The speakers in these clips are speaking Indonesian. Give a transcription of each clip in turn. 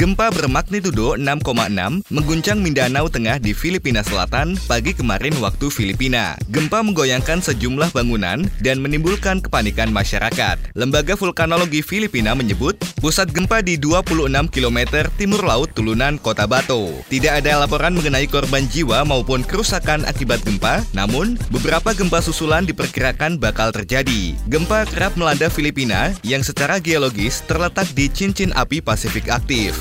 Gempa bermagnitudo 6,6 mengguncang Mindanao Tengah di Filipina Selatan pagi kemarin waktu Filipina. Gempa menggoyangkan sejumlah bangunan dan menimbulkan kepanikan masyarakat. Lembaga Vulkanologi Filipina menyebut pusat gempa di 26 km timur laut Tulunan, Kota Bato. Tidak ada laporan mengenai korban jiwa maupun kerusakan akibat gempa, namun beberapa gempa susulan diperkirakan bakal terjadi. Gempa kerap melanda Filipina yang secara geologis terletak di cincin api Pasifik aktif.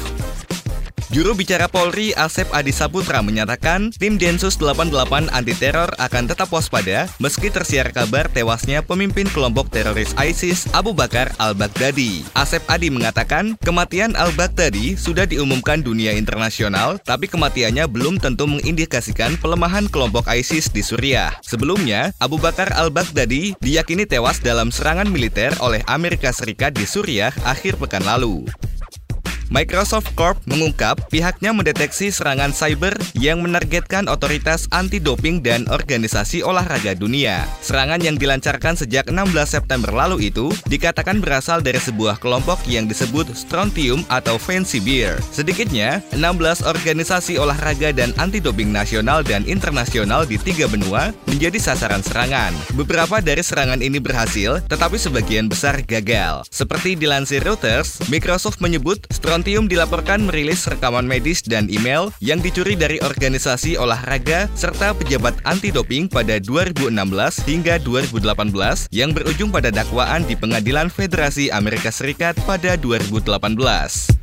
Juru bicara Polri Asep Adi Saputra menyatakan tim Densus 88 anti teror akan tetap waspada meski tersiar kabar tewasnya pemimpin kelompok teroris ISIS Abu Bakar al-Baghdadi. Asep Adi mengatakan kematian al-Baghdadi sudah diumumkan dunia internasional tapi kematiannya belum tentu mengindikasikan pelemahan kelompok ISIS di Suriah. Sebelumnya, Abu Bakar al-Baghdadi diyakini tewas dalam serangan militer oleh Amerika Serikat di Suriah akhir pekan lalu. Microsoft Corp mengungkap pihaknya mendeteksi serangan cyber yang menargetkan otoritas anti-doping dan organisasi olahraga dunia. Serangan yang dilancarkan sejak 16 September lalu itu dikatakan berasal dari sebuah kelompok yang disebut Strontium atau Fancy Beer. Sedikitnya, 16 organisasi olahraga dan anti-doping nasional dan internasional di tiga benua menjadi sasaran serangan. Beberapa dari serangan ini berhasil, tetapi sebagian besar gagal. Seperti dilansir Reuters, Microsoft menyebut Strontium Strontium dilaporkan merilis rekaman medis dan email yang dicuri dari organisasi olahraga serta pejabat anti doping pada 2016 hingga 2018 yang berujung pada dakwaan di Pengadilan Federasi Amerika Serikat pada 2018.